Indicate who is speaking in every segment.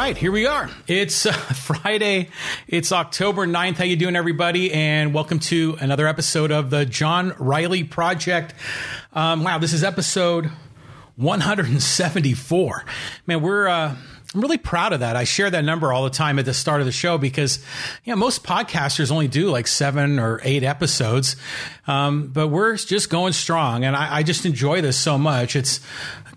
Speaker 1: right, here we are. It's uh, Friday. It's October 9th. How you doing, everybody? And welcome to another episode of the John Riley Project. Um, wow, this is episode 174. Man, we're uh, I'm really proud of that. I share that number all the time at the start of the show because, you know, most podcasters only do like seven or eight episodes. Um, but we're just going strong and I, I just enjoy this so much. It's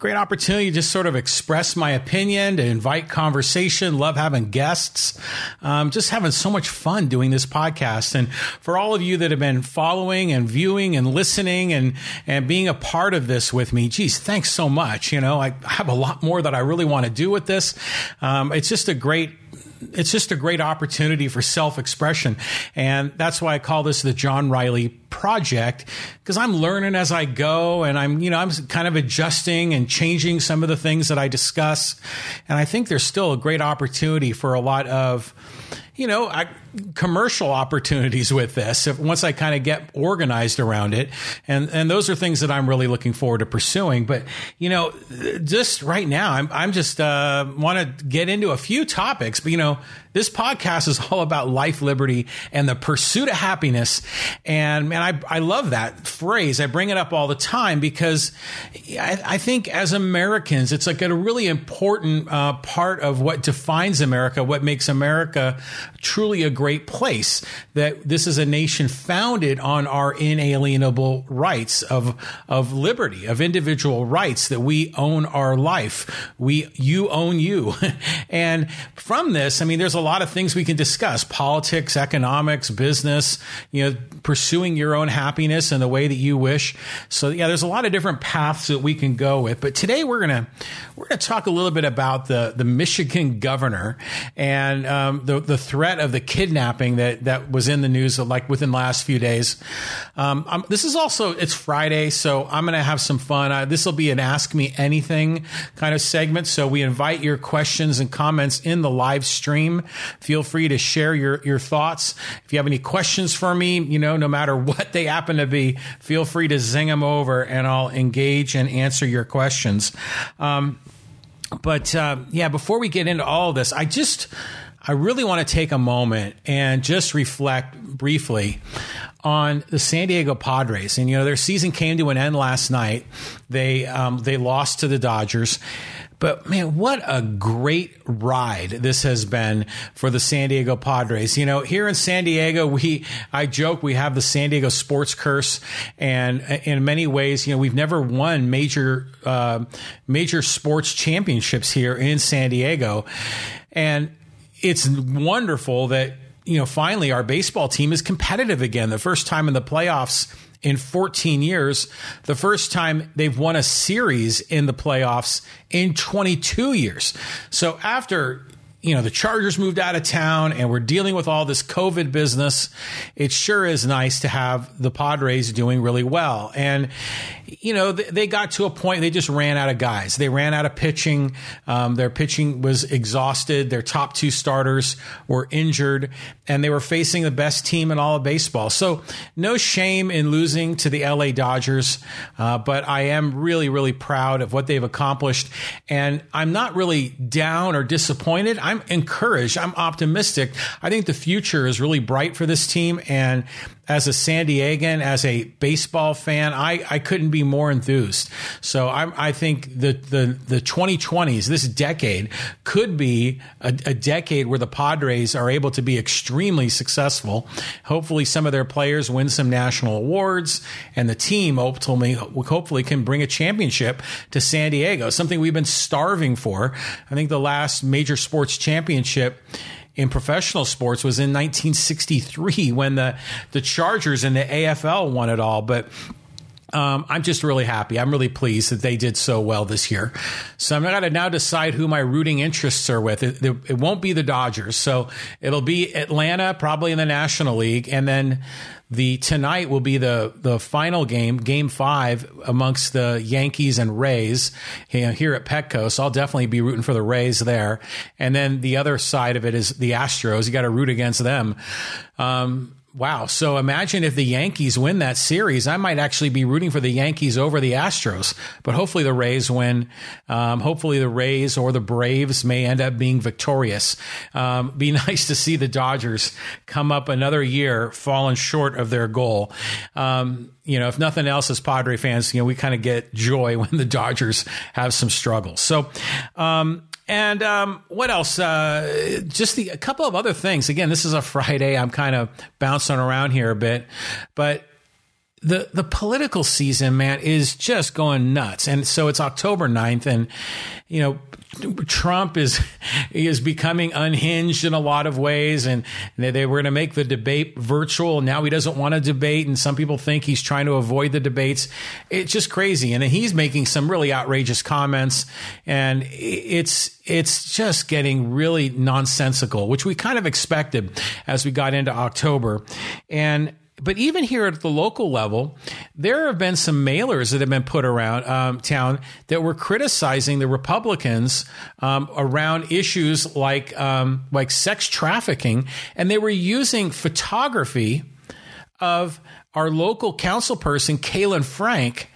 Speaker 1: great opportunity to just sort of express my opinion, to invite conversation, love having guests, um, just having so much fun doing this podcast. And for all of you that have been following and viewing and listening and, and being a part of this with me, geez, thanks so much. You know, I have a lot more that I really want to do with this. Um, it's just a great it's just a great opportunity for self expression. And that's why I call this the John Riley Project, because I'm learning as I go and I'm, you know, I'm kind of adjusting and changing some of the things that I discuss. And I think there's still a great opportunity for a lot of, you know, I, commercial opportunities with this if, once I kind of get organized around it. And, and those are things that I'm really looking forward to pursuing. But, you know, just right now, I'm, I'm just, uh, want to get into a few topics, but, you know, this podcast is all about life, liberty, and the pursuit of happiness. And man, I, I love that phrase. I bring it up all the time because I, I think as Americans, it's like a really important uh, part of what defines America, what makes America truly a great place. That this is a nation founded on our inalienable rights of, of liberty, of individual rights, that we own our life. We, you own you. and from this, I mean, there's a lot of things we can discuss politics, economics, business, you know, pursuing your own happiness in the way that you wish. So, yeah, there's a lot of different paths that we can go with. But today we're going to, we're to talk a little bit about the, the Michigan governor and um, the, the threat of the kidnapping that, that was in the news like within the last few days. Um, this is also, it's Friday, so I'm going to have some fun. Uh, this will be an Ask Me Anything kind of segment. So we invite your questions and comments in the live stream. Feel free to share your, your thoughts. If you have any questions for me, you know, no matter what they happen to be, feel free to zing them over and I'll engage and answer your questions. Um, but uh, yeah, before we get into all of this, I just I really want to take a moment and just reflect briefly on the San Diego Padres. And you know, their season came to an end last night. They um, they lost to the Dodgers. But man, what a great ride this has been for the San Diego Padres. You know, here in San Diego, we, I joke, we have the San Diego sports curse. And in many ways, you know, we've never won major, uh, major sports championships here in San Diego. And it's wonderful that, you know, finally our baseball team is competitive again. The first time in the playoffs in 14 years, the first time they've won a series in the playoffs in 22 years. So after you know, the Chargers moved out of town and we're dealing with all this COVID business. It sure is nice to have the Padres doing really well. And, you know, they got to a point, they just ran out of guys. They ran out of pitching. Um, their pitching was exhausted. Their top two starters were injured and they were facing the best team in all of baseball. So no shame in losing to the LA Dodgers. Uh, but I am really, really proud of what they've accomplished. And I'm not really down or disappointed. I'm I'm encouraged. I'm optimistic. I think the future is really bright for this team. And as a San Diegan, as a baseball fan, I, I couldn't be more enthused. So I'm, I think the, the, the 2020s, this decade could be a, a decade where the Padres are able to be extremely successful. Hopefully some of their players win some national awards and the team ultimately, hopefully can bring a championship to San Diego, something we've been starving for. I think the last major sports championship in professional sports was in 1963 when the the Chargers and the AFL won it all. But um, I'm just really happy. I'm really pleased that they did so well this year. So I'm going to now decide who my rooting interests are with. It, it, won't be the Dodgers. So it'll be Atlanta, probably in the National League. And then the tonight will be the the final game, game five amongst the Yankees and Rays here at Petco. So I'll definitely be rooting for the Rays there. And then the other side of it is the Astros. You got to root against them. Um, Wow. So imagine if the Yankees win that series. I might actually be rooting for the Yankees over the Astros, but hopefully the Rays win. Um, hopefully the Rays or the Braves may end up being victorious. Um, be nice to see the Dodgers come up another year falling short of their goal. Um, you know, if nothing else, as Padre fans, you know, we kind of get joy when the Dodgers have some struggles. So, um, and um, what else? Uh, just the, a couple of other things. Again, this is a Friday. I'm kind of bouncing around here a bit, but the the political season, man, is just going nuts. And so it's October 9th, and you know, Trump is is becoming unhinged in a lot of ways, and they, they were going to make the debate virtual. Now he doesn't want to debate, and some people think he's trying to avoid the debates. It's just crazy, and he's making some really outrageous comments, and it's it's just getting really nonsensical, which we kind of expected as we got into October, and but even here at the local level, there have been some mailers that have been put around um, town that were criticizing the Republicans um, around issues like um, like sex trafficking, and they were using photography of our local council person, Caylin Frank,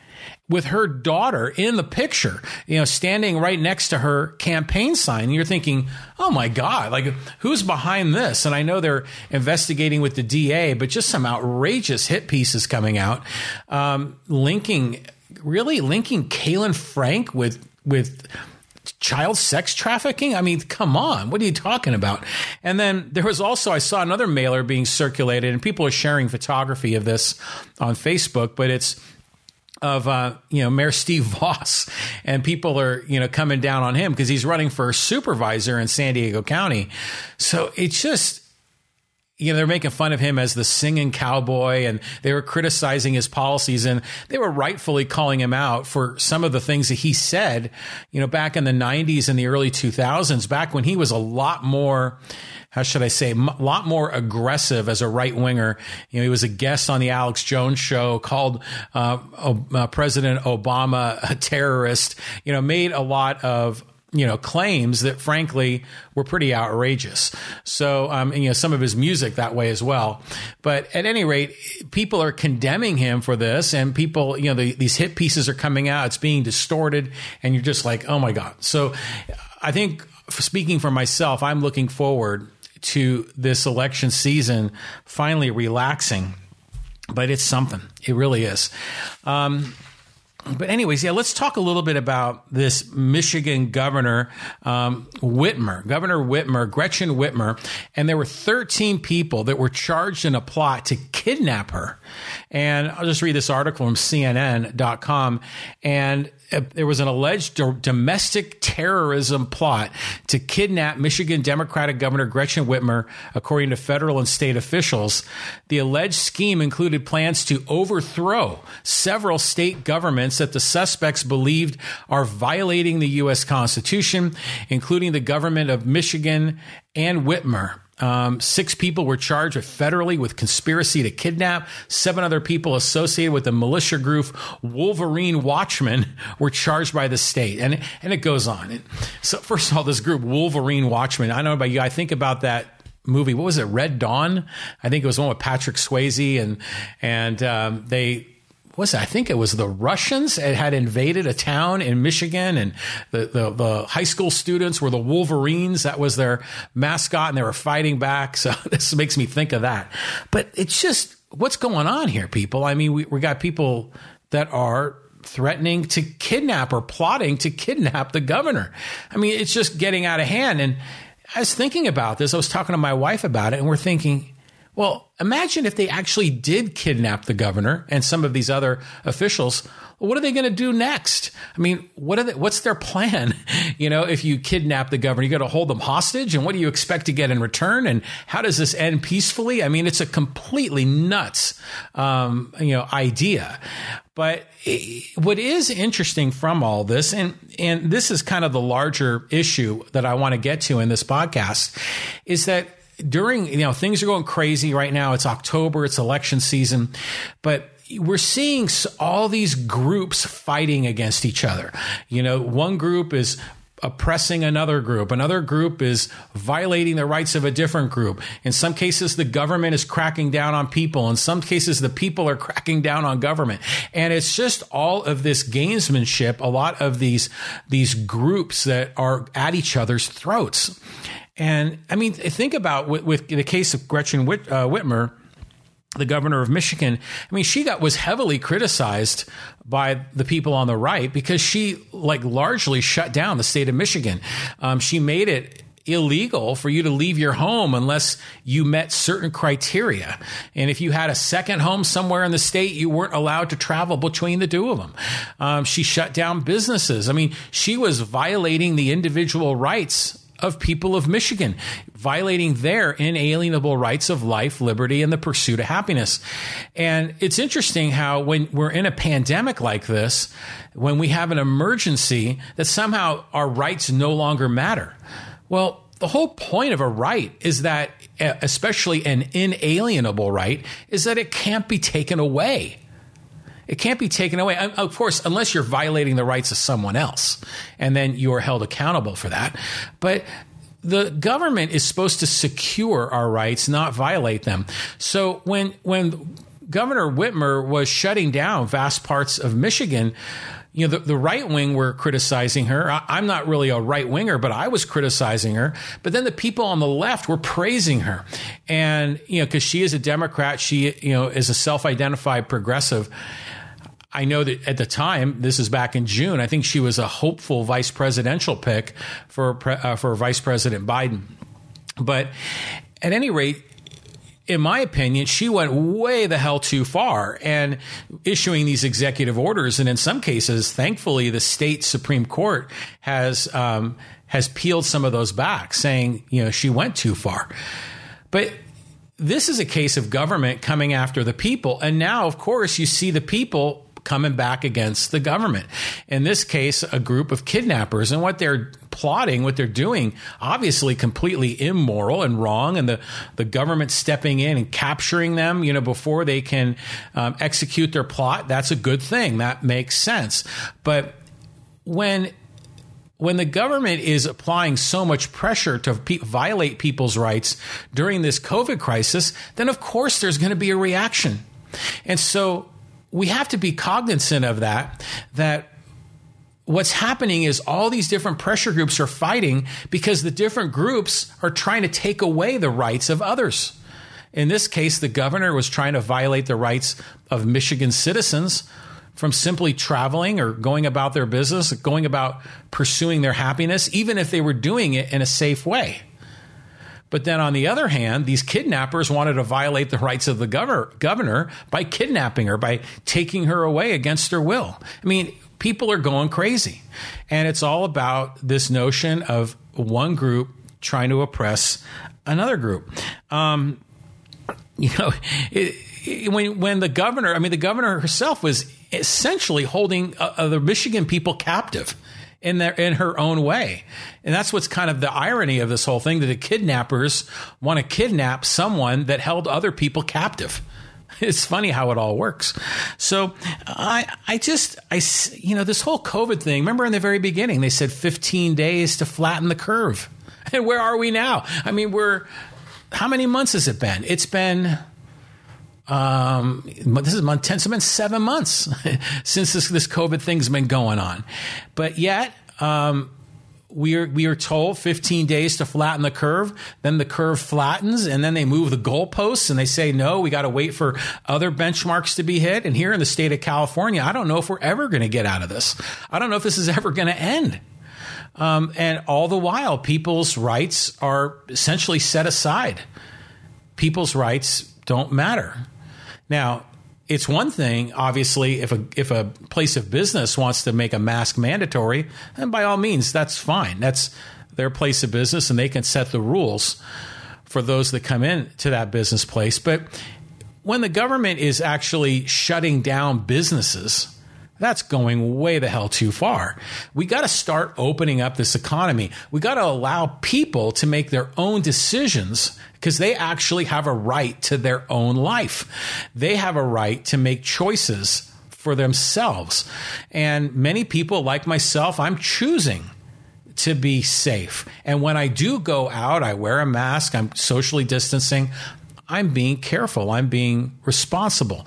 Speaker 1: with her daughter in the picture, you know, standing right next to her campaign sign. And you're thinking, oh my God, like who's behind this? And I know they're investigating with the DA, but just some outrageous hit pieces coming out, um, linking, really linking Caylin Frank with, with, child sex trafficking? I mean, come on, what are you talking about? And then there was also, I saw another mailer being circulated, and people are sharing photography of this on Facebook, but it's of uh, you know Mayor Steve Vaus, and people are you know coming down on him because he's running for supervisor in San Diego County. So it's just you know they're making fun of him as the singing cowboy, and they were criticizing his policies, and they were rightfully calling him out for some of the things that he said. You know, back in the '90s and the early 2000s, back when he was a lot more how should I say, a lot more aggressive as a right winger. You know, he was a guest on the Alex Jones show, called uh, uh, President Obama a terrorist. You know, made a lot of you know claims that frankly were pretty outrageous so um, and, you know some of his music that way as well but at any rate people are condemning him for this and people you know the, these hit pieces are coming out it's being distorted and you're just like oh my god so i think speaking for myself i'm looking forward to this election season finally relaxing. But it's something. It really is. Um, but anyways, yeah, let's talk a little bit about this Michigan governor um, Whitmer, Governor Whitmer, Gretchen Whitmer, and there were 13 people that were charged in a plot to kidnap her. And I'll just read this article from CNN.com, and uh, there was an alleged domestic terrorism plot to kidnap Michigan Democratic Governor Gretchen Whitmer, according to federal and state officials. The alleged scheme included plans to overthrow several state governments that the suspects believed are violating the U.S. Constitution, including the government of Michigan and Whitmer. Um, six people were charged with federally with conspiracy to kidnap. Seven other people associated with the militia group Wolverine Watchmen were charged by the state, and and it goes on. so first of all, this group Wolverine Watchmen. I don't know about you. I think about that movie. What was it? Red Dawn. I think it was one with Patrick Swayze, and and um, they was? I think it was the Russians had invaded a town in Michigan, and the, the, the high school students were the Wolverines. That was their mascot, and they were fighting back. So this makes me think of that. But it's just what's going on here, people. I mean, we we got people that are threatening to kidnap or plotting to kidnap the governor. I mean, it's just getting out of hand. And I was thinking about this. I was talking to my wife about it, and we're thinking well, imagine if they actually did kidnap the governor and some of these other officials. What are they going to do next? I mean, what are they, what's their plan? You know, if you kidnap the governor, you got to hold them hostage, and what do you expect to get in return? And how does this end peacefully? I mean, it's a completely nuts, um, you know, idea. But what is interesting from all this, and and this is kind of the larger issue that I want to get to in this podcast, is that during, you know, things are going crazy right now. It's October, it's election season, but we're seeing all these groups fighting against each other. You know, one group is oppressing another group. Another group is violating the rights of a different group. In some cases, the government is cracking down on people. In some cases, the people are cracking down on government. And it's just all of this gamesmanship, a lot of these, these groups that are at each other's throats. And I mean, think about with, with the case of Gretchen Whit, uh, Whitmer the governor of Michigan. I mean, she got was heavily criticized by the people on the right because she like largely shut down the state of Michigan. Um, she made it illegal for you to leave your home unless you met certain criteria. And if you had a second home somewhere in the state, you weren't allowed to travel between the two of them. Um, she shut down businesses. I mean, she was violating the individual rights of people of Michigan, violating their inalienable rights of life, liberty, and the pursuit of happiness. And it's interesting how when we're in a pandemic like this, when we have an emergency, that somehow our rights no longer matter. Well, the whole point of a right is that, especially an inalienable right, is that it can't be taken away. It can't be taken away. Of course, unless you're violating the rights of someone else, and then you are held accountable for that. But the government is supposed to secure our rights, not violate them. So when when Governor Whitmer was shutting down vast parts of Michigan, you know, the, the right wing were criticizing her. I, am not really a right winger, but I was criticizing her. But then the people on the left were praising her. And, you know, because she is a Democrat, she, you know, is a self identified progressive. I know that at the time, this is back in June, I think she was a hopeful vice presidential pick for uh, for Vice President Biden. But at any rate, in my opinion, she went way the hell too far and issuing these executive orders. And in some cases, thankfully, the state Supreme Court has um, has peeled some of those back, saying you know she went too far. But this is a case of government coming after the people, and now, of course, you see the people coming back against the government. In this case, a group of kidnappers and what they're plotting, what they're doing, obviously completely immoral and wrong. And the, the government stepping in and capturing them, you know, before they can um, execute their plot, that's a good thing. That makes sense. But when when the government is applying so much pressure to pe- violate people's rights during this COVID crisis, then of course there's going to be a reaction. And so we have to be cognizant of that, that what's happening is all these different pressure groups are fighting because the different groups are trying to take away the rights of others. In this case, the governor was trying to violate the rights of Michigan citizens from simply traveling or going about their business, going about pursuing their happiness, even if they were doing it in a safe way. But then on the other hand, these kidnappers wanted to violate the rights of the governor, governor by kidnapping her, by taking her away against her will. I mean, people are going crazy. And it's all about this notion of one group trying to oppress another group. Um, you know, it, it, when when the governor, I mean, the governor herself was essentially holding uh, uh the Michigan people captive in their in her own way. And that's what's kind of the irony of this whole thing that the kidnappers want to kidnap someone that held other people captive. It's funny how it all works. So I I just I you know this whole COVID thing. Remember in the very beginning they said 15 days to flatten the curve. And where are we now? I mean, we're how many months has it been? It's been um, this is month 10, so it's been seven months since this, this COVID thing's been going on. But yet, um, we are we are told 15 days to flatten the curve. Then the curve flattens, and then they move the goalposts, and they say no, we got to wait for other benchmarks to be hit. And here in the state of California, I don't know if we're ever going to get out of this. I don't know if this is ever going to end. Um, and all the while, people's rights are essentially set aside. People's rights don't matter. Now, it's one thing, obviously, if a if a place of business wants to make a mask mandatory, then by all means, that's fine. That's their place of business, and they can set the rules for those that come in to that business place. But when the government is actually shutting down businesses, that's going way the hell too far. We got to start opening up this economy. We got to allow people to make their own decisions because they actually have a right to their own life. They have a right to make choices for themselves. And many people, like myself, I'm choosing to be safe. And when I do go out, I wear a mask, I'm socially distancing. I'm being careful. I'm being responsible.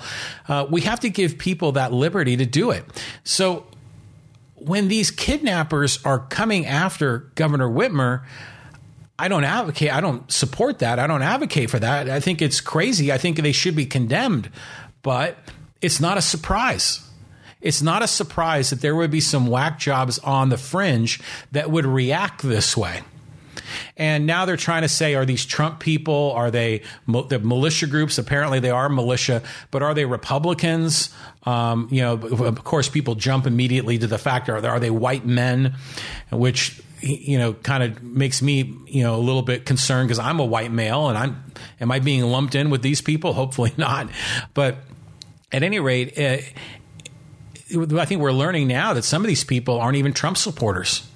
Speaker 1: Uh, we have to give people that liberty to do it. So when these kidnappers are coming after Governor Whitmer, I don't advocate, I don't support that. I don't advocate for that. I think it's crazy. I think they should be condemned, but it's not a surprise. It's not a surprise that there would be some whack jobs on the fringe that would react this way. And now they're trying to say, are these Trump people? Are they the militia groups? Apparently, they are militia, but are they Republicans? Um, you know, of course, people jump immediately to the fact are, are they white men, which you know kind of makes me you know a little bit concerned because I'm a white male and I'm am I being lumped in with these people? Hopefully not, but at any rate. Uh, I think we're learning now that some of these people aren't even Trump supporters.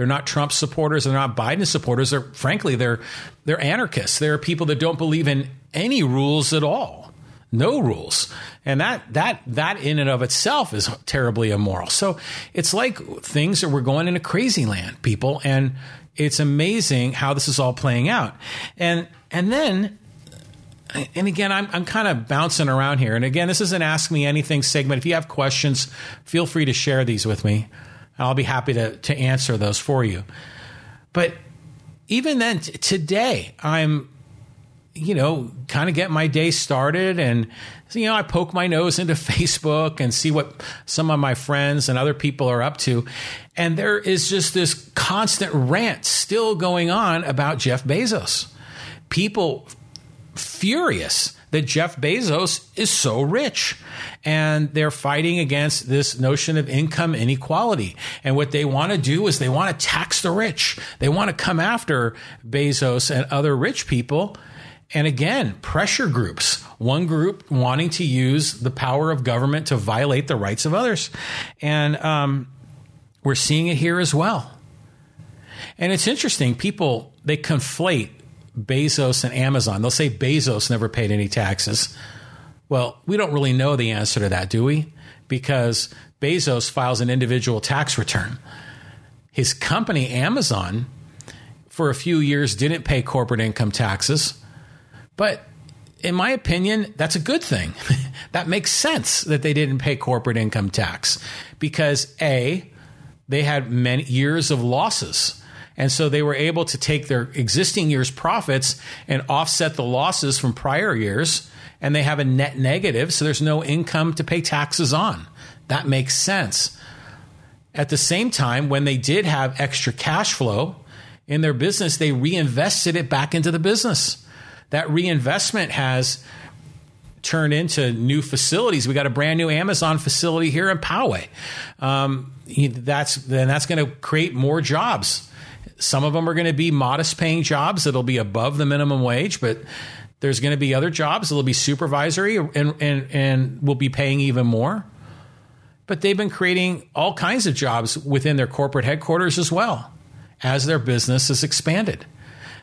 Speaker 1: They're not Trump supporters. They're not Biden supporters. They're frankly they're they're anarchists. They're people that don't believe in any rules at all, no rules, and that that that in and of itself is terribly immoral. So it's like things that we're going into crazy land, people, and it's amazing how this is all playing out. And and then and again, I'm, I'm kind of bouncing around here. And again, this is an Ask Me Anything segment. If you have questions, feel free to share these with me. I'll be happy to, to answer those for you. But even then, t- today, I'm, you know, kind of get my day started. And, you know, I poke my nose into Facebook and see what some of my friends and other people are up to. And there is just this constant rant still going on about Jeff Bezos. People furious that Jeff Bezos is so rich. And they're fighting against this notion of income inequality. And what they want to do is they want to tax the rich. They want to come after Bezos and other rich people. And again, pressure groups. One group wanting to use the power of government to violate the rights of others. And um, we're seeing it here as well. And it's interesting, people, they conflate Bezos and Amazon. They'll say Bezos never paid any taxes. Well, we don't really know the answer to that, do we? Because Bezos files an individual tax return. His company, Amazon, for a few years didn't pay corporate income taxes. But in my opinion, that's a good thing. that makes sense that they didn't pay corporate income tax because A, they had many years of losses and so they were able to take their existing year's profits and offset the losses from prior years. And they have a net negative. So there's no income to pay taxes on. That makes sense. At the same time, when they did have extra cash flow in their business, they reinvested it back into the business. That reinvestment has turned into new facilities. We got a brand new Amazon facility here in Poway. Um, that's then that's going to create more jobs. Some of them are going to be modest paying jobs that'll be above the minimum wage, but there's going to be other jobs that'll be supervisory and, and, and will be paying even more. But they've been creating all kinds of jobs within their corporate headquarters as well as their business has expanded.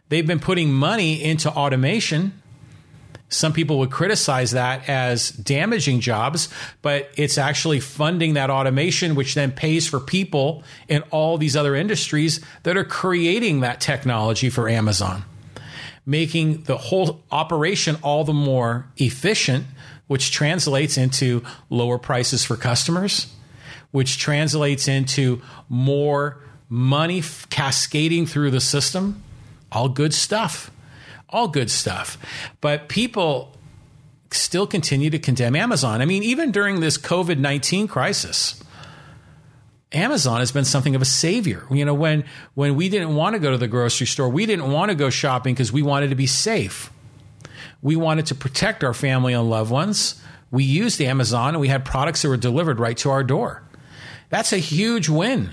Speaker 1: They've been putting money into automation some people would criticize that as damaging jobs, but it's actually funding that automation, which then pays for people in all these other industries that are creating that technology for Amazon, making the whole operation all the more efficient, which translates into lower prices for customers, which translates into more money cascading through the system. All good stuff all good stuff. But people still continue to condemn Amazon. I mean, even during this COVID 19 crisis, Amazon has been something of a savior. You know, when when we didn't want to go to the grocery store, we didn't want to go shopping because we wanted to be safe. We wanted to protect our family and loved ones. We used Amazon and we had products that were delivered right to our door. That's a huge win.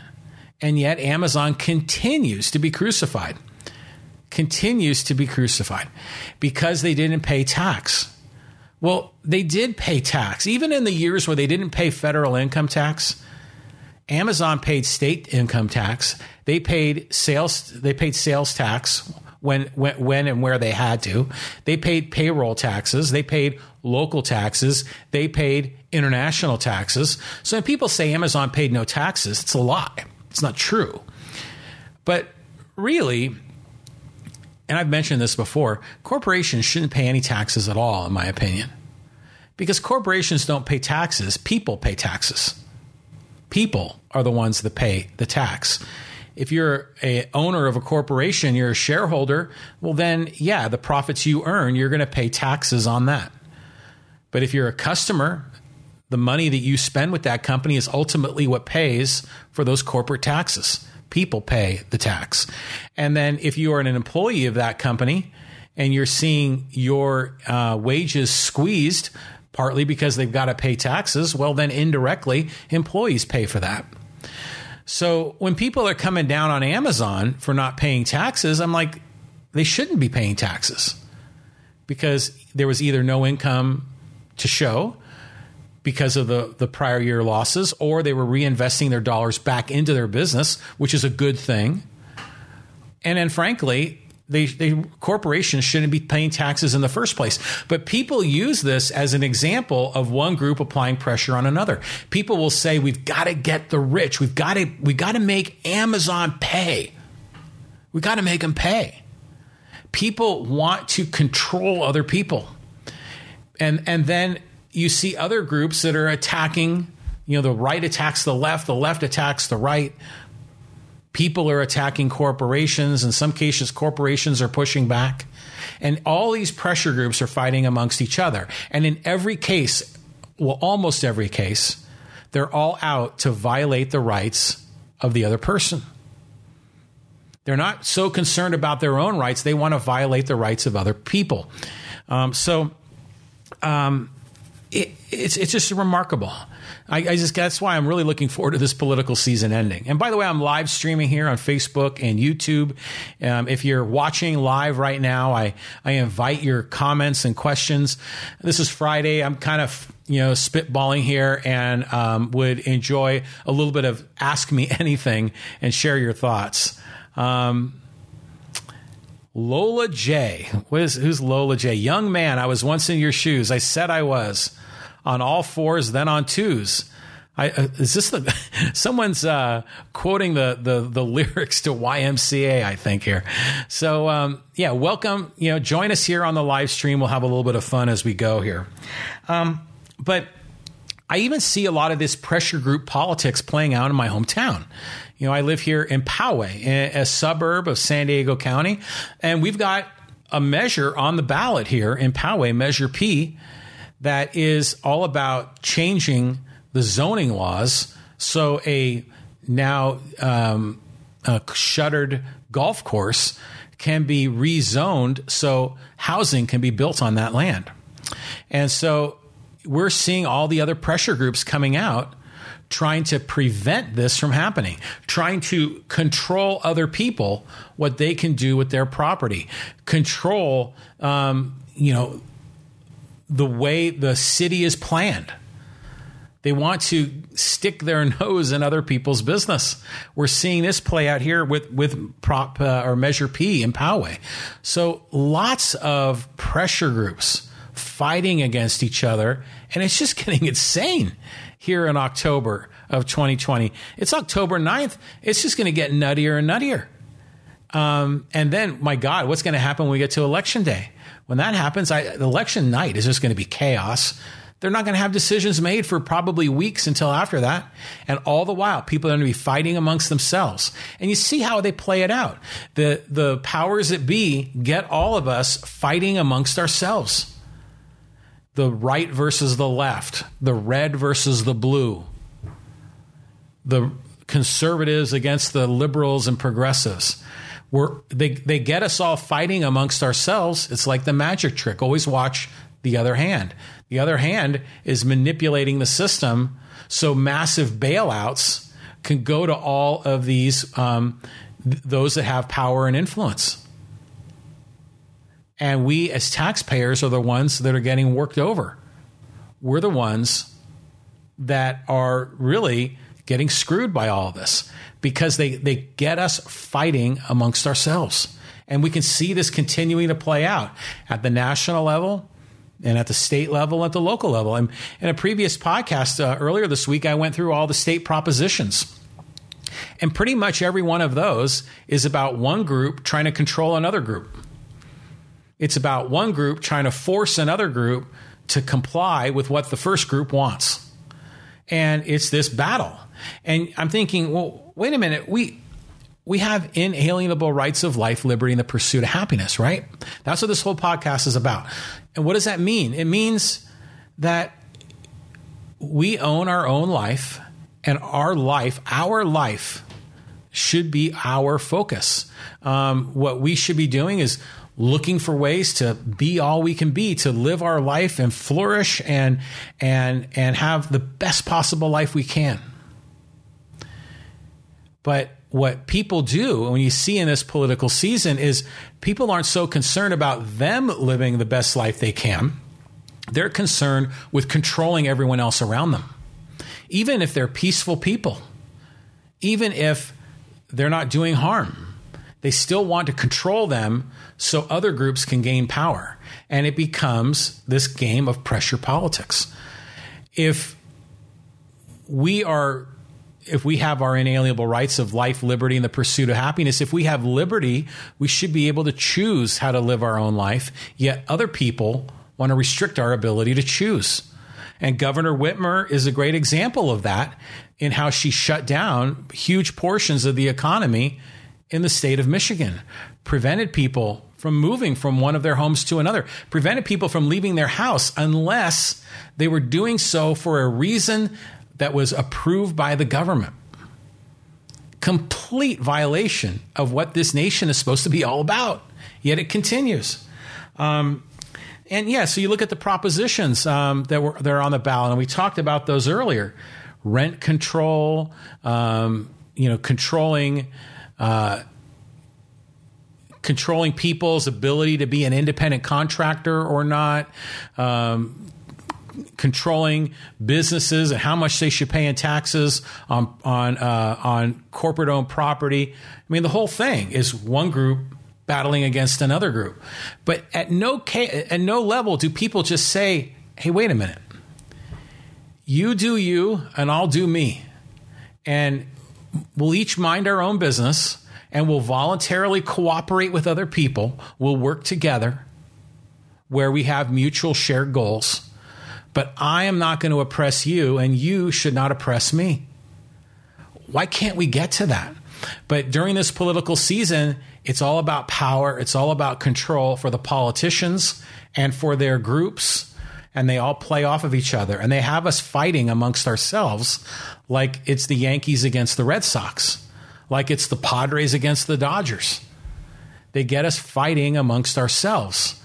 Speaker 1: And yet Amazon continues to be crucified continues to be crucified because they didn't pay tax. Well, they did pay tax. Even in the years where they didn't pay federal income tax, Amazon paid state income tax. They paid sales they paid sales tax when, when when and where they had to. They paid payroll taxes, they paid local taxes, they paid international taxes. So when people say Amazon paid no taxes, it's a lie. It's not true. But really, and I've mentioned this before, corporations shouldn't pay any taxes at all, in my opinion. Because corporations don't pay taxes, people pay taxes. People are the ones that pay the tax. If you're a owner of a corporation, you're a shareholder, well then yeah, the profits you earn, you're going to pay taxes on that. But if you're a customer, the money that you spend with that company is ultimately what pays for those corporate taxes. People pay the tax. And then if you are an employee of that company and you're seeing your uh, wages squeezed, partly because they've got to pay taxes, well, then indirectly, employees pay for that. So when people are coming down on Amazon for not paying taxes, I'm like, they shouldn't be paying taxes because there was either no income to show because of the, the prior year losses, or they were reinvesting their dollars back into their business, which is a good thing. And then, frankly, they, they, corporations shouldn't be paying taxes in the first place. But people use this as an example of one group applying pressure on another. People will say, "We've got to get the rich. We've got to we got to make Amazon pay. We got to make them pay." People want to control other people and and then you see other groups that are attacking you know the right attacks the left the left attacks the right. People are attacking corporations. In some cases corporations are pushing back. And all these pressure groups are fighting amongst each other. And in every case well almost every case they're all out to violate the rights of the other person. They're not so concerned about their own rights they want to violate the rights of other people. Um, so um, it, it's it's just remarkable. I, I, just that's why I'm really looking forward to this political season ending. And by the way, I'm live streaming here on Facebook and YouTube. Um, if you're watching live right now, I I invite your comments and questions. This is Friday. I'm kind of you know spitballing here and um, would enjoy a little bit of ask me anything and share your thoughts. Um, Lola J. Who's Lola J? Young man, I was once in your shoes. I said I was on all fours, then on twos. I, uh, is this the someone's uh, quoting the, the the lyrics to YMCA? I think here. So um, yeah, welcome. You know, join us here on the live stream. We'll have a little bit of fun as we go here. Um, but I even see a lot of this pressure group politics playing out in my hometown. You know, I live here in Poway, a suburb of San Diego County, and we've got a measure on the ballot here in Poway, Measure P, that is all about changing the zoning laws so a now um, a shuttered golf course can be rezoned so housing can be built on that land. And so we're seeing all the other pressure groups coming out trying to prevent this from happening, trying to control other people, what they can do with their property, control, um, you know, the way the city is planned. They want to stick their nose in other people's business. We're seeing this play out here with with prop uh, or Measure P in Poway. So lots of pressure groups fighting against each other, and it's just getting insane here in October of 2020. It's October 9th. It's just going to get nuttier and nuttier. Um, and then, my God, what's going to happen when we get to election day? When that happens, I, election night is just going to be chaos. They're not going to have decisions made for probably weeks until after that. And all the while, people are going to be fighting amongst themselves. And you see how they play it out. The, the powers that be get all of us fighting amongst ourselves the right versus the left, the red versus the blue, the conservatives against the liberals and progressives. We're, they, they get us all fighting amongst ourselves. It's like the magic trick. Always watch the other hand. The other hand is manipulating the system so massive bailouts can go to all of these, um, th- those that have power and influence. And we, as taxpayers, are the ones that are getting worked over. We're the ones that are really getting screwed by all of this because they, they get us fighting amongst ourselves. And we can see this continuing to play out at the national level and at the state level, at the local level. And in a previous podcast uh, earlier this week, I went through all the state propositions. And pretty much every one of those is about one group trying to control another group. It's about one group trying to force another group to comply with what the first group wants. And it's this battle. And I'm thinking, well, wait a minute. We, we have inalienable rights of life, liberty, and the pursuit of happiness, right? That's what this whole podcast is about. And what does that mean? It means that we own our own life, and our life, our life, should be our focus. Um, what we should be doing is looking for ways to be all we can be, to live our life and flourish and and and have the best possible life we can. But what people do when you see in this political season is people aren't so concerned about them living the best life they can. They're concerned with controlling everyone else around them. Even if they're peaceful people, even if they're not doing harm, they still want to control them so other groups can gain power. And it becomes this game of pressure politics. If we are if we have our inalienable rights of life, liberty, and the pursuit of happiness, if we have liberty, we should be able to choose how to live our own life. Yet other people want to restrict our ability to choose. And Governor Whitmer is a great example of that in how she shut down huge portions of the economy in the state of Michigan, prevented people from moving from one of their homes to another, prevented people from leaving their house unless they were doing so for a reason that was approved by the government. Complete violation of what this nation is supposed to be all about. Yet it continues. Um, and yeah, so you look at the propositions um, that were that are on the ballot, and we talked about those earlier: rent control, um, you know, controlling. Uh, controlling people's ability to be an independent contractor or not, um, controlling businesses and how much they should pay in taxes on on uh, on corporate owned property. I mean, the whole thing is one group battling against another group. But at no ca- at no level do people just say, "Hey, wait a minute. You do you, and I'll do me, and we'll each mind our own business." And we'll voluntarily cooperate with other people. We'll work together where we have mutual shared goals but I am not going to oppress you, and you should not oppress me. Why can't we get to that? But during this political season, it's all about power, it's all about control for the politicians and for their groups. And they all play off of each other. And they have us fighting amongst ourselves like it's the Yankees against the Red Sox, like it's the Padres against the Dodgers. They get us fighting amongst ourselves.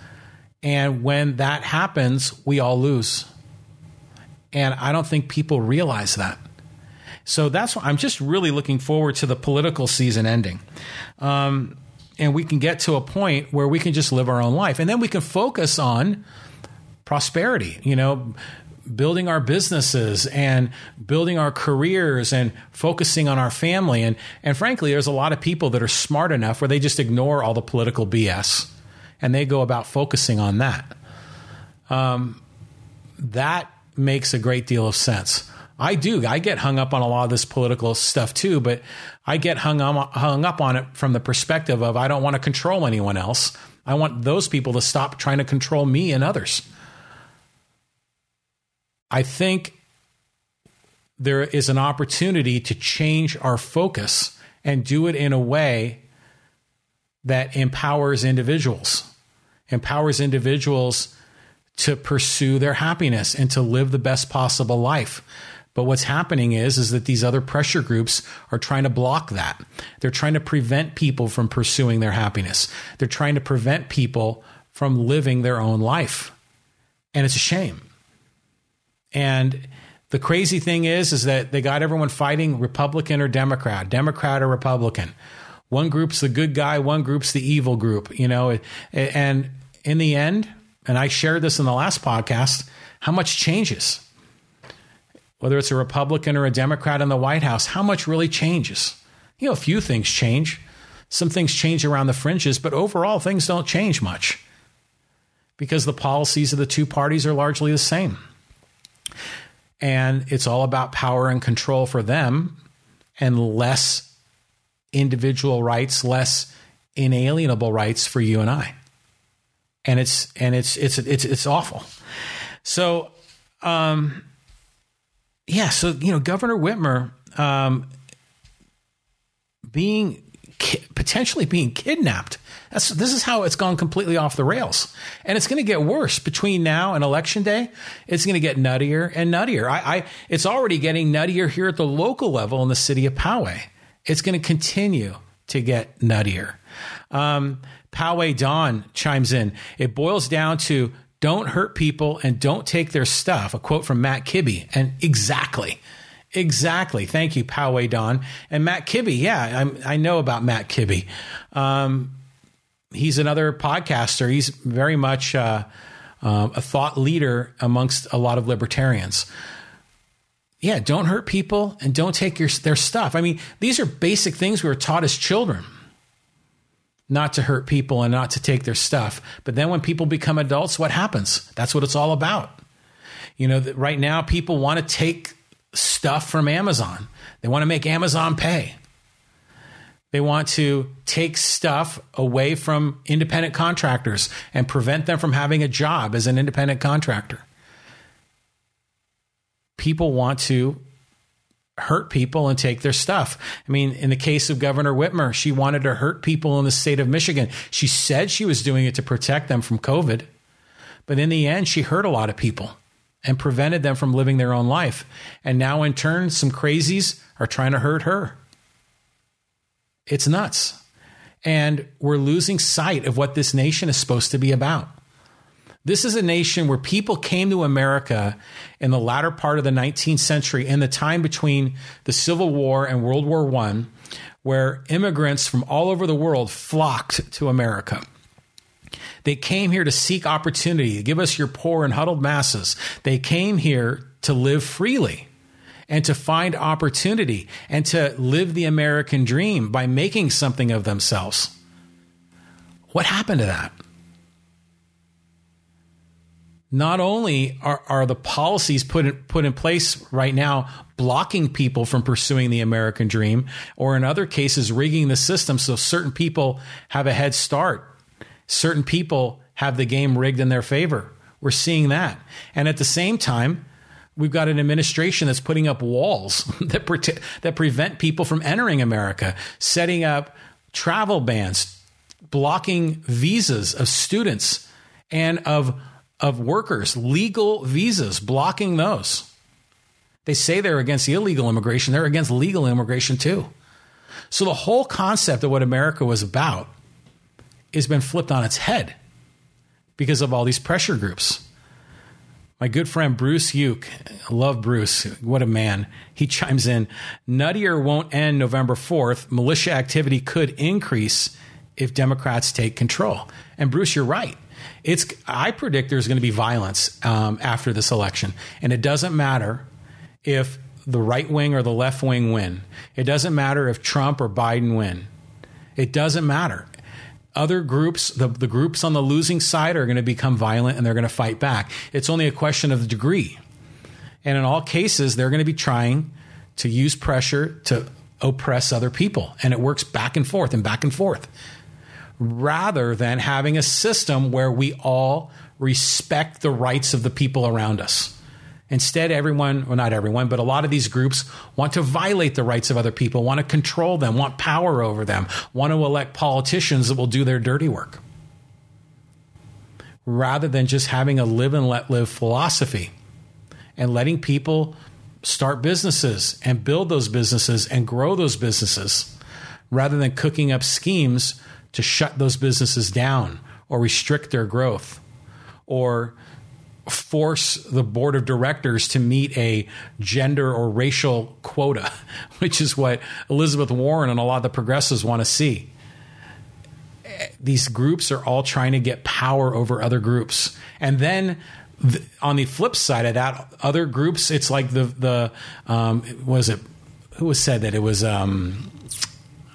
Speaker 1: And when that happens, we all lose. And I don't think people realize that. So that's why I'm just really looking forward to the political season ending. Um, and we can get to a point where we can just live our own life. And then we can focus on prosperity, you know, building our businesses and building our careers and focusing on our family. And, and frankly, there's a lot of people that are smart enough where they just ignore all the political BS and they go about focusing on that. Um, that makes a great deal of sense. I do. I get hung up on a lot of this political stuff too, but I get hung up, hung up on it from the perspective of I don't want to control anyone else. I want those people to stop trying to control me and others. I think there is an opportunity to change our focus and do it in a way that empowers individuals, empowers individuals to pursue their happiness and to live the best possible life. But what's happening is is that these other pressure groups are trying to block that. They're trying to prevent people from pursuing their happiness. They're trying to prevent people from living their own life. And it's a shame. And the crazy thing is is that they got everyone fighting Republican or Democrat, Democrat or Republican. One group's the good guy, one group's the evil group, you know, and in the end, and I shared this in the last podcast, how much changes. Whether it's a Republican or a Democrat in the White House, how much really changes? You know, a few things change. Some things change around the fringes, but overall, things don't change much because the policies of the two parties are largely the same. And it's all about power and control for them and less individual rights, less inalienable rights for you and I. And it's and it's it's it's it's awful. So um yeah, so you know, Governor Whitmer um being potentially being kidnapped. That's, this is how it's gone completely off the rails. And it's going to get worse between now and election day. It's going to get nuttier and nuttier. I, I, it's already getting nuttier here at the local level in the city of Poway. It's going to continue to get nuttier. Um, Poway Don chimes in. It boils down to don't hurt people and don't take their stuff. A quote from Matt Kibbe. And exactly. Exactly. Thank you, Poway Don. And Matt Kibbe. Yeah, I'm, i know about Matt Kibbe. Um, he's another podcaster. He's very much uh, uh, a thought leader amongst a lot of libertarians. Yeah, don't hurt people and don't take your, their stuff. I mean, these are basic things we were taught as children not to hurt people and not to take their stuff. But then when people become adults, what happens? That's what it's all about. You know, right now people want to take stuff from Amazon. They want to make Amazon pay. They want to take stuff away from independent contractors and prevent them from having a job as an independent contractor. People want to hurt people and take their stuff. I mean, in the case of Governor Whitmer, she wanted to hurt people in the state of Michigan. She said she was doing it to protect them from COVID, but in the end, she hurt a lot of people and prevented them from living their own life. And now, in turn, some crazies are trying to hurt her. It's nuts. And we're losing sight of what this nation is supposed to be about. This is a nation where people came to America in the latter part of the 19th century, in the time between the Civil War and World War I, where immigrants from all over the world flocked to America. They came here to seek opportunity. Give us your poor and huddled masses. They came here to live freely and to find opportunity and to live the American dream by making something of themselves. What happened to that? Not only are, are the policies put in, put in place right now blocking people from pursuing the American dream, or in other cases, rigging the system so certain people have a head start certain people have the game rigged in their favor. We're seeing that. And at the same time, we've got an administration that's putting up walls that, pre- that prevent people from entering America, setting up travel bans, blocking visas of students and of, of workers, legal visas, blocking those. They say they're against illegal immigration, they're against legal immigration too. So the whole concept of what America was about has been flipped on its head because of all these pressure groups. My good friend Bruce Uke, I love Bruce, what a man. He chimes in Nuttier won't end November 4th. Militia activity could increase if Democrats take control. And Bruce, you're right. It's I predict there's going to be violence um, after this election, and it doesn't matter if the right wing or the left wing win. It doesn't matter if Trump or Biden win. It doesn't matter other groups, the, the groups on the losing side are going to become violent and they're going to fight back. It's only a question of the degree. And in all cases, they're going to be trying to use pressure to oppress other people. And it works back and forth and back and forth rather than having a system where we all respect the rights of the people around us. Instead, everyone, well, not everyone, but a lot of these groups want to violate the rights of other people, want to control them, want power over them, want to elect politicians that will do their dirty work. Rather than just having a live and let live philosophy and letting people start businesses and build those businesses and grow those businesses, rather than cooking up schemes to shut those businesses down or restrict their growth or force the board of directors to meet a gender or racial quota, which is what Elizabeth Warren and a lot of the progressives want to see. These groups are all trying to get power over other groups. And then the, on the flip side of that, other groups, it's like the, the um, was it, who was said that it was um,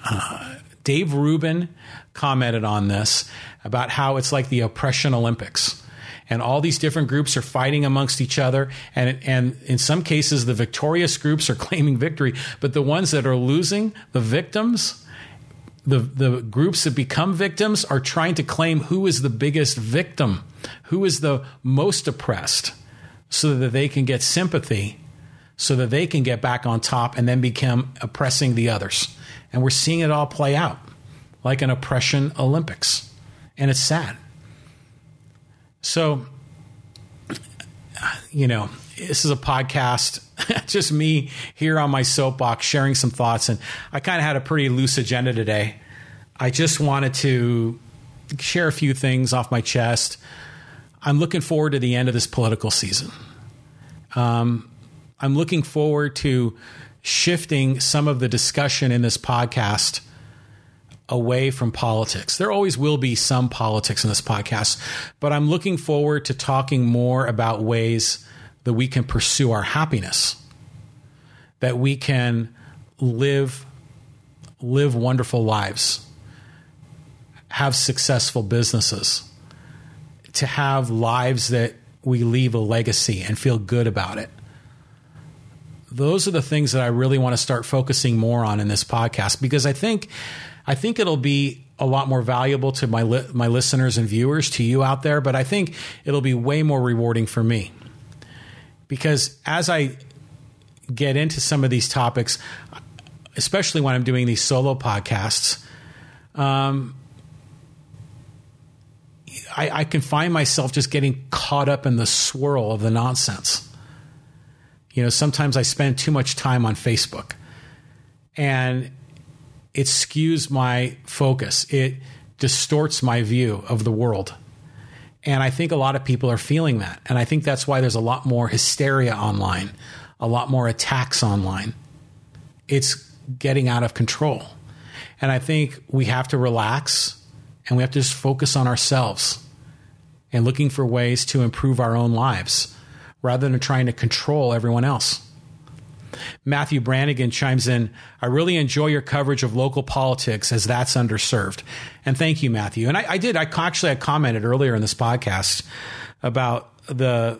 Speaker 1: uh, Dave Rubin commented on this about how it's like the oppression Olympics and all these different groups are fighting amongst each other. And, and in some cases, the victorious groups are claiming victory, but the ones that are losing, the victims, the, the groups that become victims are trying to claim who is the biggest victim, who is the most oppressed, so that they can get sympathy, so that they can get back on top and then become oppressing the others. And we're seeing it all play out like an oppression Olympics. And it's sad. So, you know, this is a podcast, just me here on my soapbox sharing some thoughts. And I kind of had a pretty loose agenda today. I just wanted to share a few things off my chest. I'm looking forward to the end of this political season. Um, I'm looking forward to shifting some of the discussion in this podcast away from politics. There always will be some politics in this podcast, but I'm looking forward to talking more about ways that we can pursue our happiness, that we can live live wonderful lives, have successful businesses, to have lives that we leave a legacy and feel good about it. Those are the things that I really want to start focusing more on in this podcast because I think I think it'll be a lot more valuable to my li- my listeners and viewers, to you out there. But I think it'll be way more rewarding for me because as I get into some of these topics, especially when I'm doing these solo podcasts, um, I, I can find myself just getting caught up in the swirl of the nonsense. You know, sometimes I spend too much time on Facebook, and it skews my focus. It distorts my view of the world. And I think a lot of people are feeling that. And I think that's why there's a lot more hysteria online, a lot more attacks online. It's getting out of control. And I think we have to relax and we have to just focus on ourselves and looking for ways to improve our own lives rather than trying to control everyone else. Matthew Brannigan chimes in, I really enjoy your coverage of local politics as that's underserved. And thank you, Matthew. And I, I did, I actually I commented earlier in this podcast about the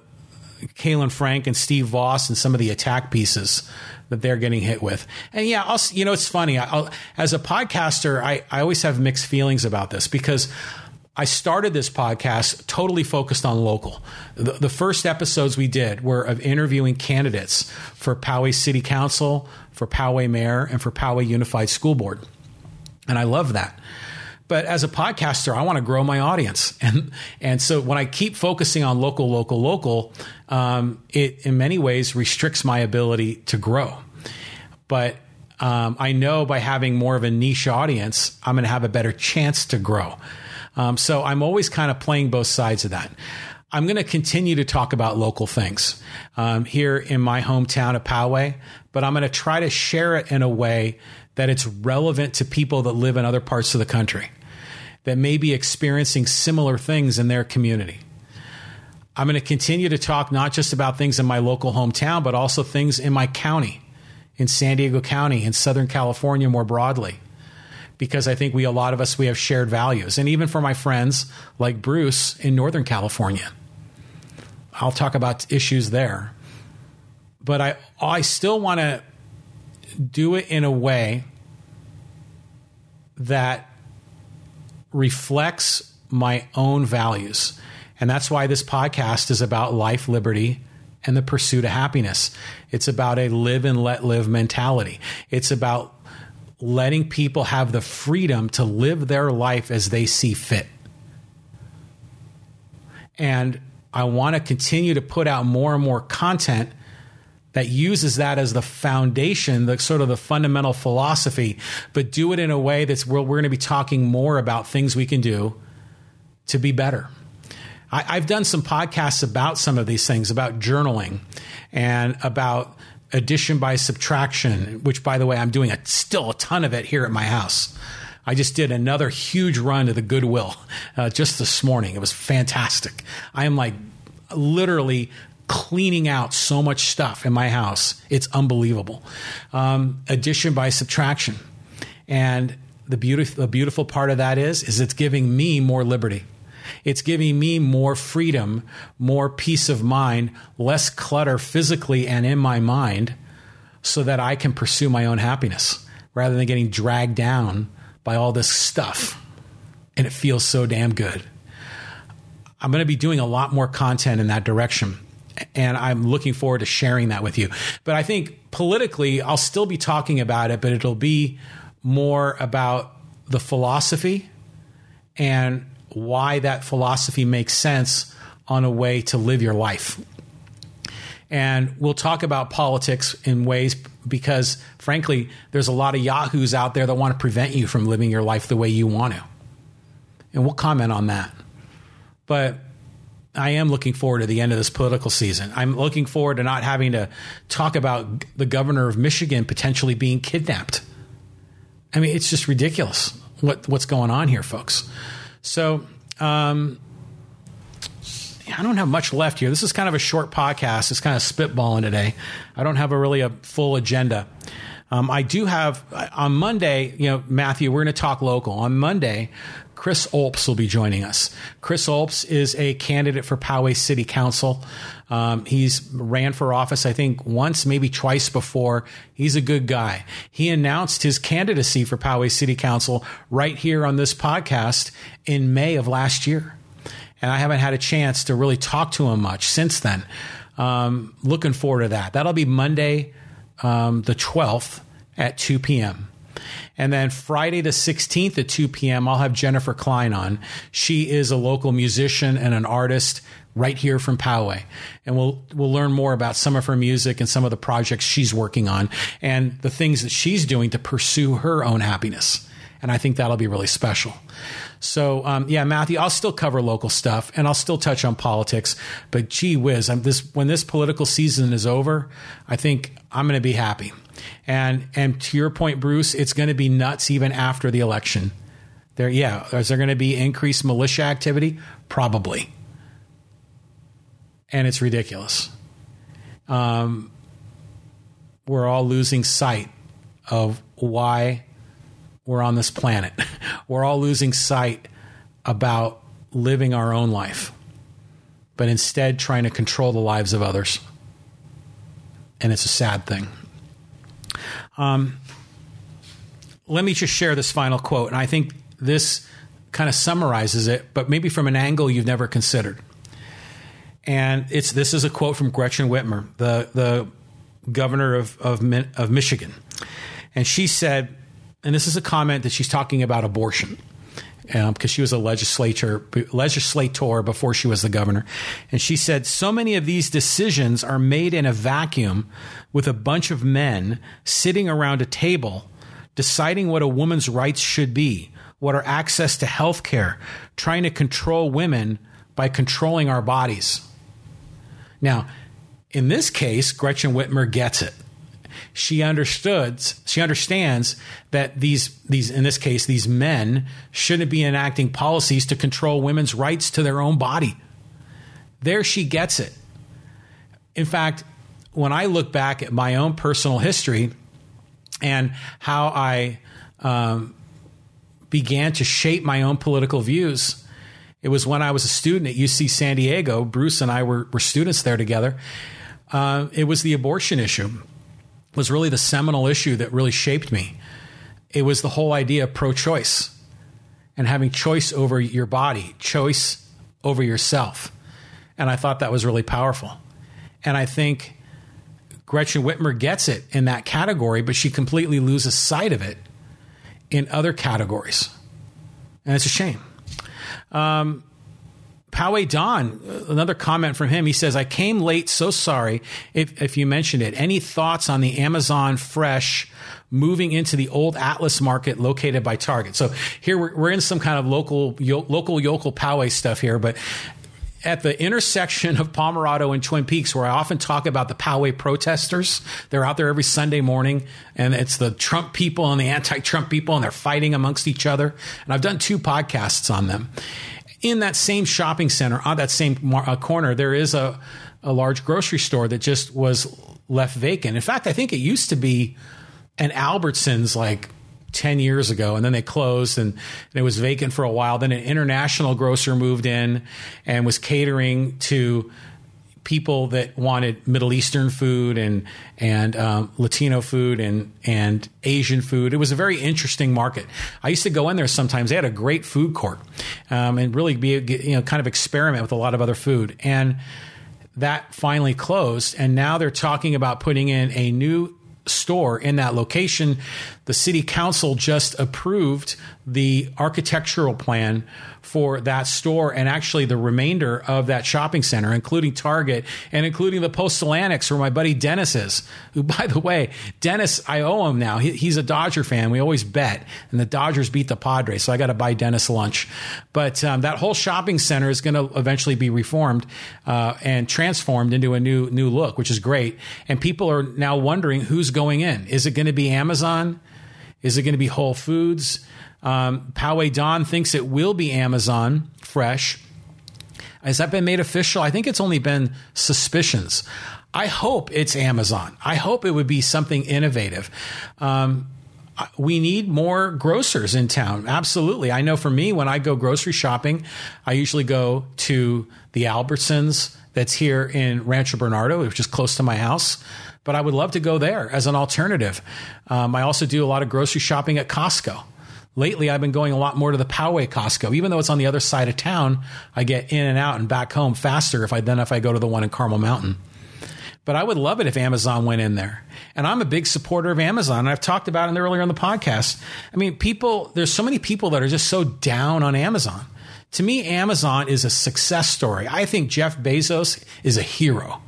Speaker 1: Caylin Frank and Steve Vaus and some of the attack pieces that they're getting hit with. And yeah, I'll, you know, it's funny. I'll, as a podcaster, I, I always have mixed feelings about this because I started this podcast totally focused on local. The, the, first episodes we did were of interviewing candidates for Poway City Council, for Poway Mayor, and for Poway Unified School Board. And I love that. But as a podcaster, I want to grow my audience, and and so when I keep focusing on local, local, local, um, it in many ways restricts my ability to grow. But um, I know by having more of a niche audience, I'm going to have a better chance to grow. Um, so I'm always kind of playing both sides of that. I'm going to continue to talk about local things um, here in my hometown of Poway, but I'm going to try to share it in a way that it's relevant to people that live in other parts of the country that may be experiencing similar things in their community. I'm going to continue to talk not just about things in my local hometown, but also things in my county, in San Diego County, in Southern California more broadly because I think we, a lot of us, we have shared values. And even for my friends like Bruce in Northern California, I'll talk about issues there. But I, I still want to do it in a way that reflects my own values. And that's why this podcast is about life, liberty, and the pursuit of happiness. It's about a live and let live mentality. It's about letting people have the freedom to live their life as they see fit. And I want to continue to put out more and more content that uses that as the foundation, the sort of the fundamental philosophy, but do it in a way that's where we're going to be talking more about things we can do to be better. I, have done some podcasts about some of these things, about journaling and about addition by subtraction, which, by the way, I'm doing a, still a ton of it here at my house. I just did another huge run to the Goodwill uh, just this morning. It was fantastic. I am like literally cleaning out so much stuff in my house. It's unbelievable. Um, addition by subtraction. And the beautiful, the beautiful part of that is, is it's giving me more liberty. It's giving me more freedom, more peace of mind, less clutter physically and in my mind so that I can pursue my own happiness rather than getting dragged down by all this stuff. And it feels so damn good. I'm going to be doing a lot more content in that direction. And I'm looking forward to sharing that with you. But I think politically, I'll still be talking about it, but it'll be more about the philosophy and why that philosophy makes sense on a way to live your life. And we'll talk about politics in ways because, frankly, there's a lot of yahoos out there that want to prevent you from living your life the way you want to. And we'll comment on that. But I am looking forward to the end of this political season. I'm looking forward to not having to talk about the governor of Michigan potentially being kidnapped. I mean, it's just ridiculous what what's going on here, folks. So, um, I don't have much left here. This is kind of a short podcast. It's kind of spitballing today. I don't have a really a full agenda. Um, I do have on Monday, you know, Matthew, we're going to talk local. On Monday, Chris Olps will be joining us. Chris Olps is a candidate for Poway City Council. Um, he's ran for office, I think, once, maybe twice before. He's a good guy. He announced his candidacy for Poway City Council right here on this podcast in May of last year. And I haven't had a chance to really talk to him much since then. Um, looking forward to that. That'll be Monday, um, the 12th at 2 p.m. And then Friday the 16th at 2 p.m., I'll have Jennifer Klein on. She is a local musician and an artist right here from Poway. And we'll we'll learn more about some of her music and some of the projects she's working on and the things that she's doing to pursue her own happiness. And I think that'll be really special. So um, yeah, Matthew, I'll still cover local stuff and I'll still touch on politics. But gee whiz, I'm this when this political season is over, I think I'm going to be happy. And and to your point, Bruce, it's going to be nuts even after the election. There, yeah, is there going to be increased militia activity? Probably, and it's ridiculous. Um, we're all losing sight of why we're on this planet. we're all losing sight about living our own life, but instead trying to control the lives of others. And it's a sad thing. Um, let me just share this final quote, and I think this kind of summarizes it, but maybe from an angle you've never considered. And it's this is a quote from Gretchen Whitmer, the the governor of of, of Michigan, and she said, and this is a comment that she's talking about abortion because um, she was a legislator legislator before she was the governor, and she said so many of these decisions are made in a vacuum with a bunch of men sitting around a table deciding what a woman's rights should be, what our access to health care, trying to control women by controlling our bodies. Now, in this case, Gretchen Whitmer gets it she understood she understands that these these in this case these men shouldn't be enacting policies to control women's rights to their own body. There she gets it. In fact, when I look back at my own personal history and how I um, began to shape my own political views, it was when I was a student at UC San Diego. Bruce and I were, were students there together. Uh, it was the abortion issue was really the seminal issue that really shaped me. It was the whole idea of pro choice and having choice over your body, choice over yourself. And I thought that was really powerful. And I think Gretchen Whitmer gets it in that category, but she completely loses sight of it in other categories. And it's a shame. Um, Poway Don, another comment from him. He says, I came late, so sorry if, if you mentioned it. Any thoughts on the Amazon Fresh moving into the old Atlas market located by Target? So here we're, we're in some kind of local, yo, local yokel Poway stuff here, but at the intersection of Pomerado and Twin Peaks, where I often talk about the Poway protesters. They're out there every Sunday morning, and it's the Trump people and the anti Trump people, and they're fighting amongst each other. And I've done two podcasts on them in that same shopping center, on that same mar- uh, corner, there is a, a large grocery store that just was left vacant. In fact, I think it used to be an Albertsons like 10 years ago and then they closed and, and, it was vacant for a while. Then an international grocer moved in and was catering to people that wanted Middle Eastern food and and um, Latino food and and Asian food. It was a very interesting market. I used to go in there sometimes. They had a great food court um, and really be you know kind of experiment with a lot of other food and that finally closed and now they're talking about putting in a new store in that location. The city council just approved the architectural plan for that store and actually the remainder of that shopping center, including Target and including the Postal Annex where my buddy Dennis is. Who, by the way, Dennis, I owe him now. He, he's a Dodger fan. We always bet, and the Dodgers beat the Padres, so I got to buy Dennis lunch. But um, that whole shopping center is going to eventually be reformed uh, and transformed into a new new look, which is great. And people are now wondering who's going in. Is it going to be Amazon? Is it going to be Whole Foods? Um, Poway Don thinks it will be Amazon Fresh. Has that been made official? I think it's only been suspicions. I hope it's Amazon. I hope it would be something innovative. Um, we need more grocers in town. Absolutely. I know for me, when I go grocery shopping, I usually go to the Albertsons that's here in Rancho Bernardo, which is close to my house. But I would love to go there as an alternative. Um, I also do a lot of grocery shopping at Costco lately I've been going a lot more to the Poway Costco. Even though it's on the other side of town, I get in and out and back home faster if I than if I go to the one in Carmel Mountain. But I would love it if Amazon went in there. And I'm a big supporter of Amazon. And I've talked about it earlier on the podcast. I mean, people, there's so many people that are just so down on Amazon. To me, Amazon is a success story. I think Jeff Bezos is a hero.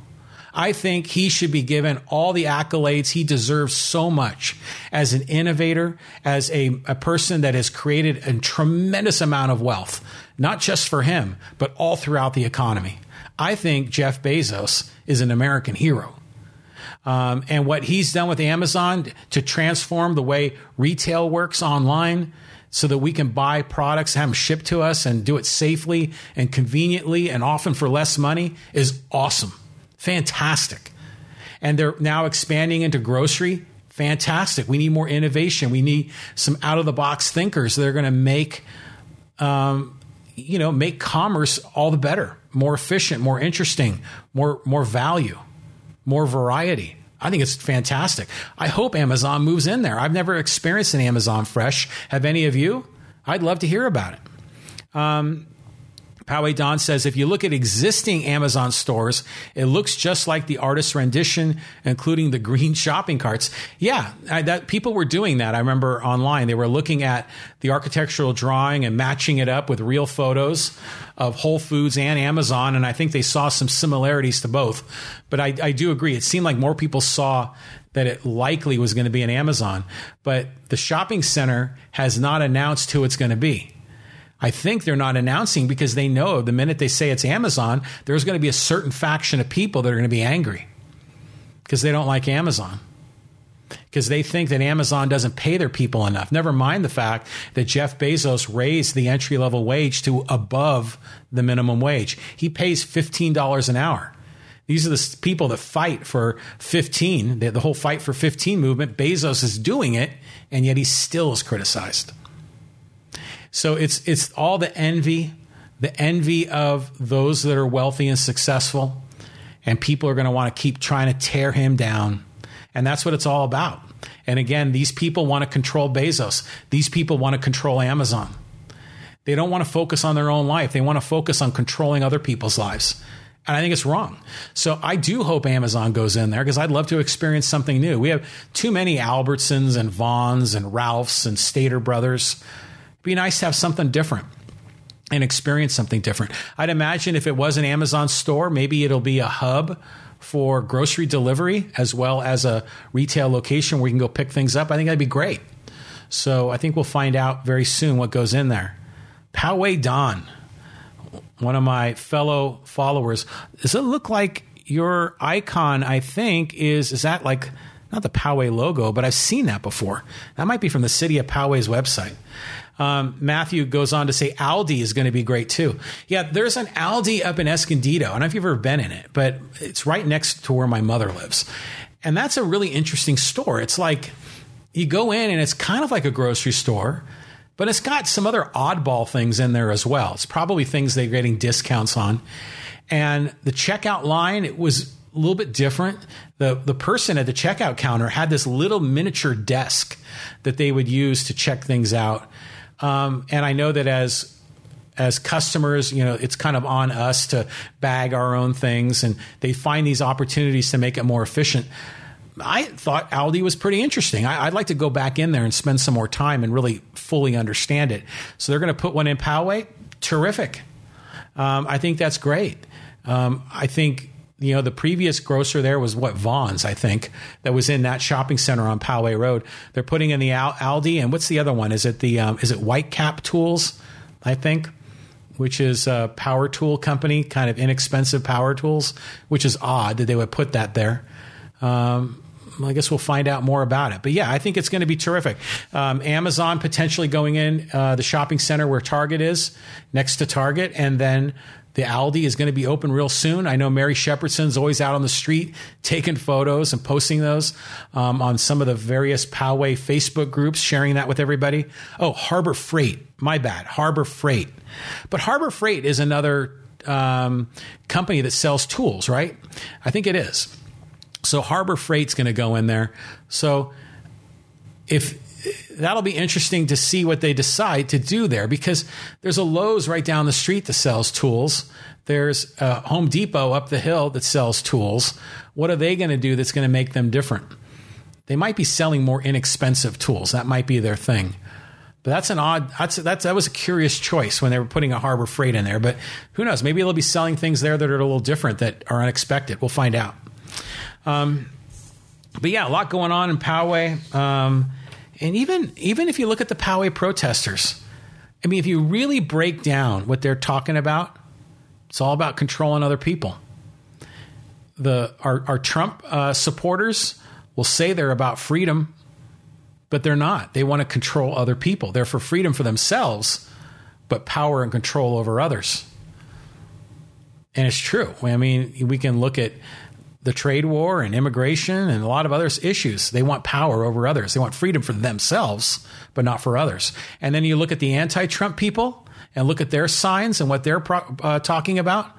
Speaker 1: I think he should be given all the accolades. He deserves so much as an innovator, as a, a person that has created a tremendous amount of wealth, not just for him, but all throughout the economy. I think Jeff Bezos is an American hero. Um, and what he's done with Amazon to transform the way retail works online so that we can buy products, have them shipped to us, and do it safely and conveniently and often for less money is awesome. Fantastic. And they're now expanding into grocery. Fantastic. We need more innovation. We need some out of the box thinkers that are going to make, um, you know, make commerce all the better, more efficient, more interesting, more more value, more variety. I think it's fantastic. I hope Amazon moves in there. I've never experienced an Amazon Fresh. Have any of you? I'd love to hear about it. Um, Poway Don says if you look at existing Amazon stores, it looks just like the artist's rendition, including the green shopping carts. Yeah, I, that people were doing that. I remember online they were looking at the architectural drawing and matching it up with real photos of Whole Foods and Amazon, and I think they saw some similarities to both. But I, I do agree; it seemed like more people saw that it likely was going to be an Amazon, but the shopping center has not announced who it's going to be. I think they're not announcing because they know the minute they say it's Amazon, there's going to be a certain faction of people that are going to be angry because they don't like Amazon. Because they think that Amazon doesn't pay their people enough. Never mind the fact that Jeff Bezos raised the entry level wage to above the minimum wage. He pays $15 an hour. These are the people that fight for 15, the whole fight for 15 movement. Bezos is doing it, and yet he still is criticized. So it's it's all the envy, the envy of those that are wealthy and successful, and people are going to want to keep trying to tear him down. And that's what it's all about. And again, these people want to control Bezos. These people want to control Amazon. They don't want to focus on their own life. They want to focus on controlling other people's lives. And I think it's wrong. So I do hope Amazon goes in there because I'd love to experience something new. We have too many Albertsons and Vons and Ralphs and Stater Brothers be nice to have something different and experience something different. I'd imagine if it was an Amazon store, maybe it'll be a hub for grocery delivery as well as a retail location where you can go pick things up. I think that'd be great. So I think we'll find out very soon what goes in there. Poway Don, one of my fellow followers, does it look like your icon? I think is is that like not the Poway logo, but I've seen that before. That might be from the city of Poway's website. Um, Matthew goes on to say Aldi is going to be great too. Yeah, there's an Aldi up in Escondido. I don't know if you've ever been in it, but it's right next to where my mother lives. And that's a really interesting store. It's like, you go in and it's kind of like a grocery store, but it's got some other oddball things in there as well. It's probably things they're getting discounts on. And the checkout line, it was a little bit different. The the person at the checkout counter had this little miniature desk that they would use to check things out. Um, and I know that as as customers, you know, it's kind of on us to bag our own things, and they find these opportunities to make it more efficient. I thought Aldi was pretty interesting. I, would like to go back in there and spend some more time and really fully understand it. So they're going to put one in Poway. Terrific. Um, I think that's great. Um, I think you know the previous grocer there was what Vons, I think, that was in that shopping center on Poway Road. They're putting in the Aldi, and what's the other one? Is it the um, is it Whitecap Tools? I think, which is a power tool company, kind of inexpensive power tools, which is odd that they would put that there. Um, I guess we'll find out more about it. But yeah, I think it's going to be terrific. Um, Amazon potentially going in uh, the shopping center where Target is, next to Target, and then the Aldi is going to be open real soon. I know Mary Shepherdson's always out on the street taking photos and posting those um, on some of the various Poway Facebook groups, sharing that with everybody. Oh, Harbor Freight. My bad. Harbor Freight. But Harbor Freight is another um, company that sells tools, right? I think it is. So Harbor Freight's going to go in there. So if that'll be interesting to see what they decide to do there because there's a Lowe's right down the street that sells tools. There's a Home Depot up the hill that sells tools. What are they going to do that's going to make them different? They might be selling more inexpensive tools. That might be their thing. But that's an odd. That's, that's that was a curious choice when they were putting a Harbor Freight in there. But who knows? Maybe they'll be selling things there that are a little different that are unexpected. We'll find out. Um, but yeah, a lot going on in Poway. Um, and even even if you look at the Poway protesters, I mean, if you really break down what they're talking about, it's all about controlling other people. The our, our Trump uh, supporters will say they're about freedom, but they're not. They want to control other people. They're for freedom for themselves, but power and control over others. And it's true. I mean, we can look at the trade war and immigration and a lot of other issues. They want power over others. They want freedom for themselves, but not for others. And then you look at the anti Trump people and look at their signs and what they're pro- uh, talking about.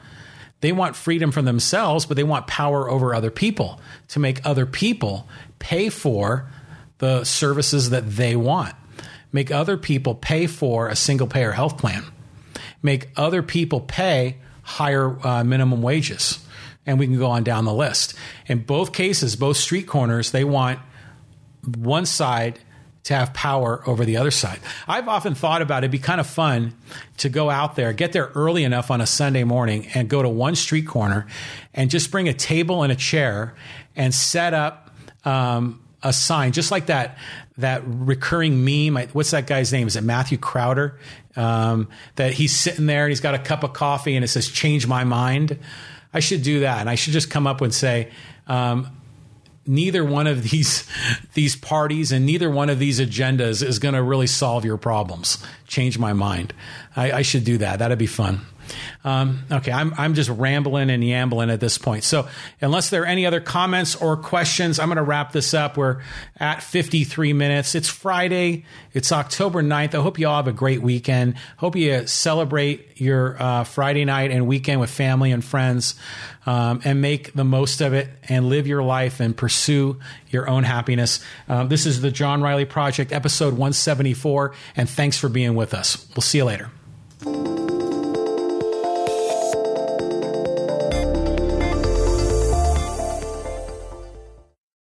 Speaker 1: They want freedom for themselves, but they want power over other people to make other people pay for the services that they want. Make other people pay for a single payer health plan. Make other people pay higher uh, minimum wages and we can go on down the list. In both cases, both street corners, they want one side to have power over the other side. I've often thought about it'd be kind of fun to go out there, get there early enough on a Sunday morning and go to one street corner and just bring a table and a chair and set up um, a sign, just like that that recurring meme. What's that guy's name? Is it Matthew Crowder? Um, that he's sitting there and he's got a cup of coffee and it says "Change my mind." I should do that, and I should just come up and say. Um, neither one of these these parties and neither one of these agendas is going to really solve your problems. Change my mind. I, I should do that. That'd be fun. Um, okay, I'm, I'm just rambling and yambling at this point. So, unless there are any other comments or questions, I'm going to wrap this up. We're at 53 minutes. It's Friday. It's October 9th. I hope you all have a great weekend. Hope you celebrate your uh, Friday night and weekend with family and friends um, and make the most of it and live your life and pursue your own happiness. Um, this is the John Riley Project, episode 174, and thanks for being with us. We'll see you later.